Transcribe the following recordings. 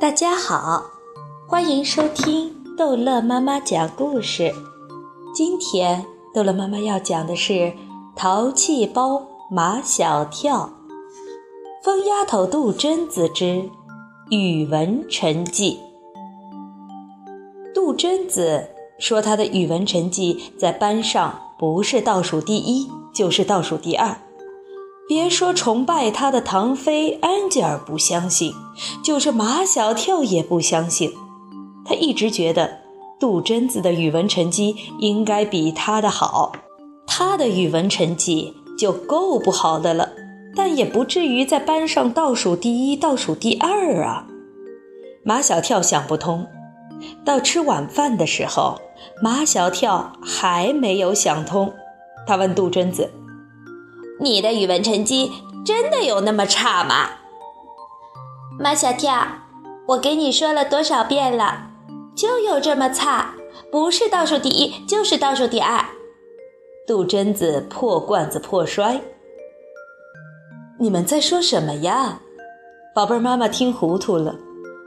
大家好，欢迎收听逗乐妈妈讲故事。今天逗乐妈妈要讲的是《淘气包马小跳》。疯丫头杜真子之语文成绩。杜真子说，她的语文成绩在班上不是倒数第一，就是倒数第二。别说崇拜他的唐飞、安吉尔不相信，就是马小跳也不相信。他一直觉得杜真子的语文成绩应该比他的好，他的语文成绩就够不好的了，但也不至于在班上倒数第一、倒数第二啊。马小跳想不通。到吃晚饭的时候，马小跳还没有想通。他问杜真子。你的语文成绩真的有那么差吗？马小跳，我给你说了多少遍了，就有这么差，不是倒数第一就是倒数第二。杜真子破罐子破摔。你们在说什么呀？宝贝儿妈妈听糊涂了。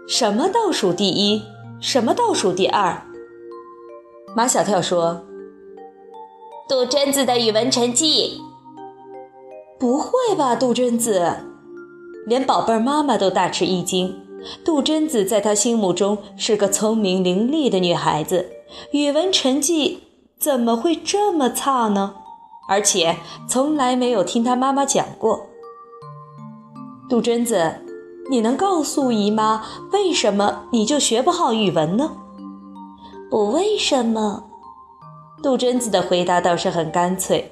什么倒数第一？什么倒数第二？马小跳说：“杜真子的语文成绩。”不会吧，杜真子！连宝贝儿妈妈都大吃一惊。杜真子在她心目中是个聪明伶俐的女孩子，语文成绩怎么会这么差呢？而且从来没有听她妈妈讲过。杜真子，你能告诉姨妈为什么你就学不好语文呢？不为什么。杜真子的回答倒是很干脆。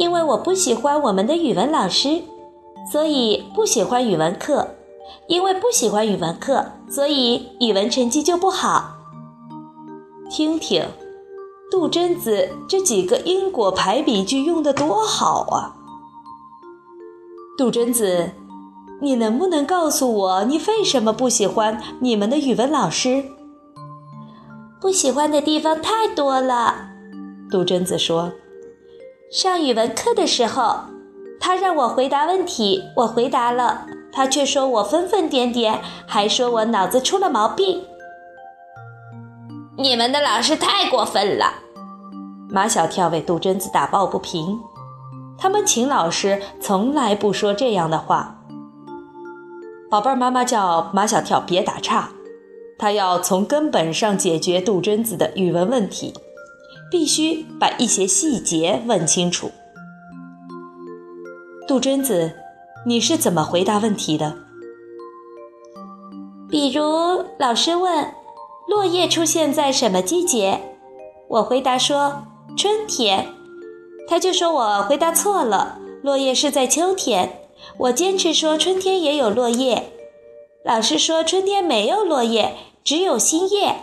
因为我不喜欢我们的语文老师，所以不喜欢语文课。因为不喜欢语文课，所以语文成绩就不好。听听，杜真子这几个因果排比句用的多好啊！杜真子，你能不能告诉我，你为什么不喜欢你们的语文老师？不喜欢的地方太多了。杜真子说。上语文课的时候，他让我回答问题，我回答了，他却说我疯疯癫癫，还说我脑子出了毛病。你们的老师太过分了！马小跳为杜真子打抱不平。他们秦老师从来不说这样的话。宝贝儿，妈妈叫马小跳别打岔，他要从根本上解决杜真子的语文问题。必须把一些细节问清楚。杜真子，你是怎么回答问题的？比如老师问落叶出现在什么季节，我回答说春天，他就说我回答错了，落叶是在秋天。我坚持说春天也有落叶，老师说春天没有落叶，只有新叶。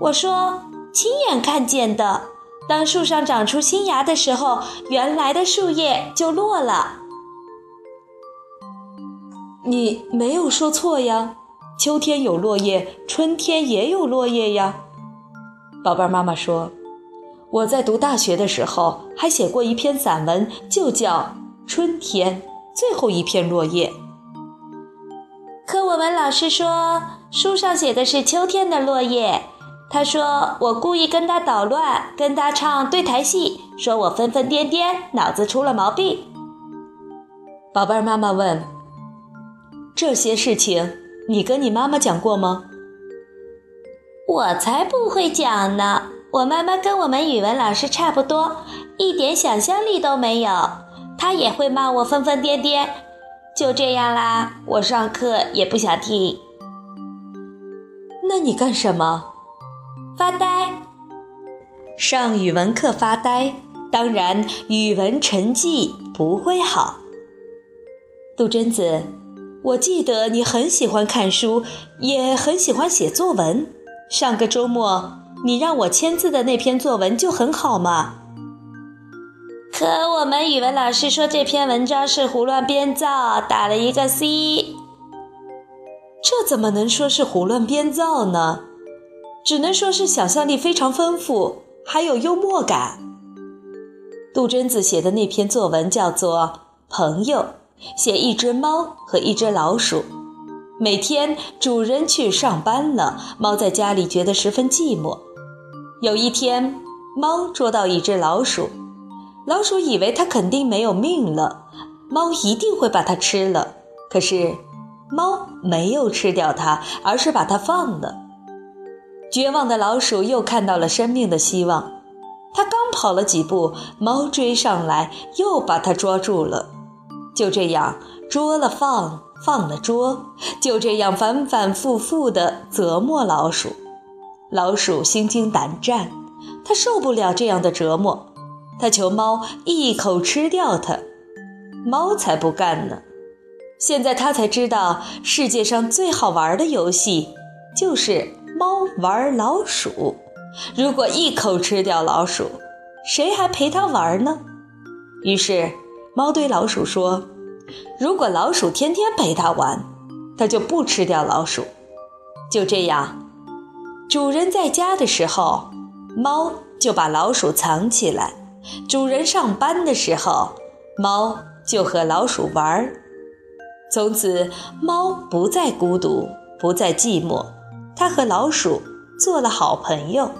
我说。亲眼看见的，当树上长出新芽的时候，原来的树叶就落了。你没有说错呀，秋天有落叶，春天也有落叶呀。宝贝儿，妈妈说，我在读大学的时候还写过一篇散文，就叫《春天最后一片落叶》。可我们老师说，书上写的是秋天的落叶。他说：“我故意跟他捣乱，跟他唱对台戏，说我疯疯癫癫，脑子出了毛病。”宝贝儿，妈妈问：“这些事情你跟你妈妈讲过吗？”我才不会讲呢！我妈妈跟我们语文老师差不多，一点想象力都没有。她也会骂我疯疯癫癫。就这样啦，我上课也不想听。那你干什么？发呆，上语文课发呆，当然语文成绩不会好。杜真子，我记得你很喜欢看书，也很喜欢写作文。上个周末你让我签字的那篇作文就很好嘛。可我们语文老师说这篇文章是胡乱编造，打了一个 C。这怎么能说是胡乱编造呢？只能说是想象力非常丰富，还有幽默感。杜真子写的那篇作文叫做《朋友》，写一只猫和一只老鼠。每天主人去上班了，猫在家里觉得十分寂寞。有一天，猫捉到一只老鼠，老鼠以为它肯定没有命了，猫一定会把它吃了。可是，猫没有吃掉它，而是把它放了。绝望的老鼠又看到了生命的希望，它刚跑了几步，猫追上来，又把它捉住了。就这样，捉了放。放了捉，就这样反反复复地折磨老鼠。老鼠心惊胆战，它受不了这样的折磨，它求猫一口吃掉它。猫才不干呢！现在它才知道，世界上最好玩的游戏就是猫玩老鼠。如果一口吃掉老鼠，谁还陪它玩呢？于是，猫对老鼠说。如果老鼠天天陪它玩，它就不吃掉老鼠。就这样，主人在家的时候，猫就把老鼠藏起来；主人上班的时候，猫就和老鼠玩。从此，猫不再孤独，不再寂寞，他和老鼠做了好朋友。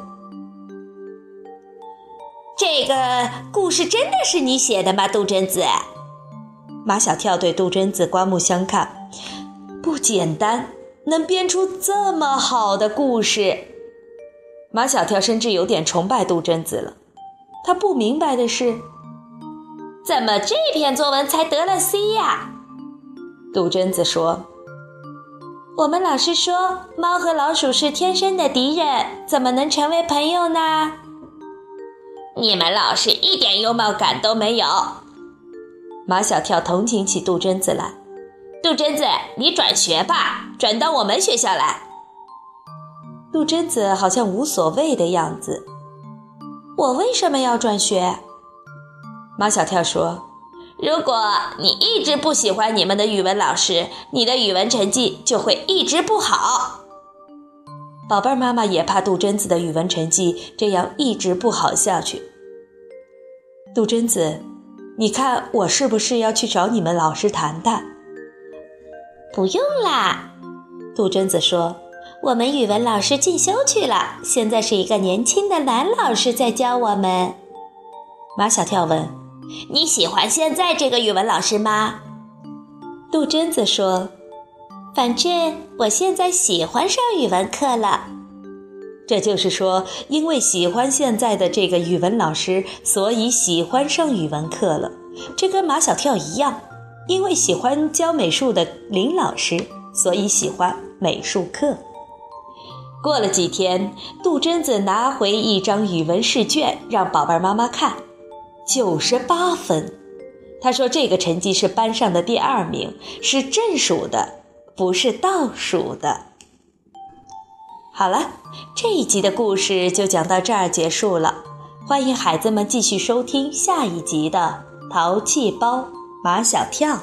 这个故事真的是你写的吗，杜真子？马小跳对杜真子刮目相看，不简单，能编出这么好的故事。马小跳甚至有点崇拜杜真子了。他不明白的是，怎么这篇作文才得了 C 呀？杜真子说：“我们老师说，猫和老鼠是天生的敌人，怎么能成为朋友呢？”你们老师一点幽默感都没有。马小跳同情起杜真子来，杜真子，你转学吧，转到我们学校来。杜真子好像无所谓的样子。我为什么要转学？马小跳说：“如果你一直不喜欢你们的语文老师，你的语文成绩就会一直不好。”宝贝儿妈妈也怕杜真子的语文成绩这样一直不好下去。杜真子。你看我是不是要去找你们老师谈谈？不用啦，杜真子说：“我们语文老师进修去了，现在是一个年轻的男老师在教我们。”马小跳问：“你喜欢现在这个语文老师吗？”杜真子说：“反正我现在喜欢上语文课了。”这就是说，因为喜欢现在的这个语文老师，所以喜欢上语文课了。这跟马小跳一样，因为喜欢教美术的林老师，所以喜欢美术课。过了几天，杜真子拿回一张语文试卷让宝贝妈妈看，九十八分。他说这个成绩是班上的第二名，是正数的，不是倒数的。好了，这一集的故事就讲到这儿结束了。欢迎孩子们继续收听下一集的《淘气包马小跳》。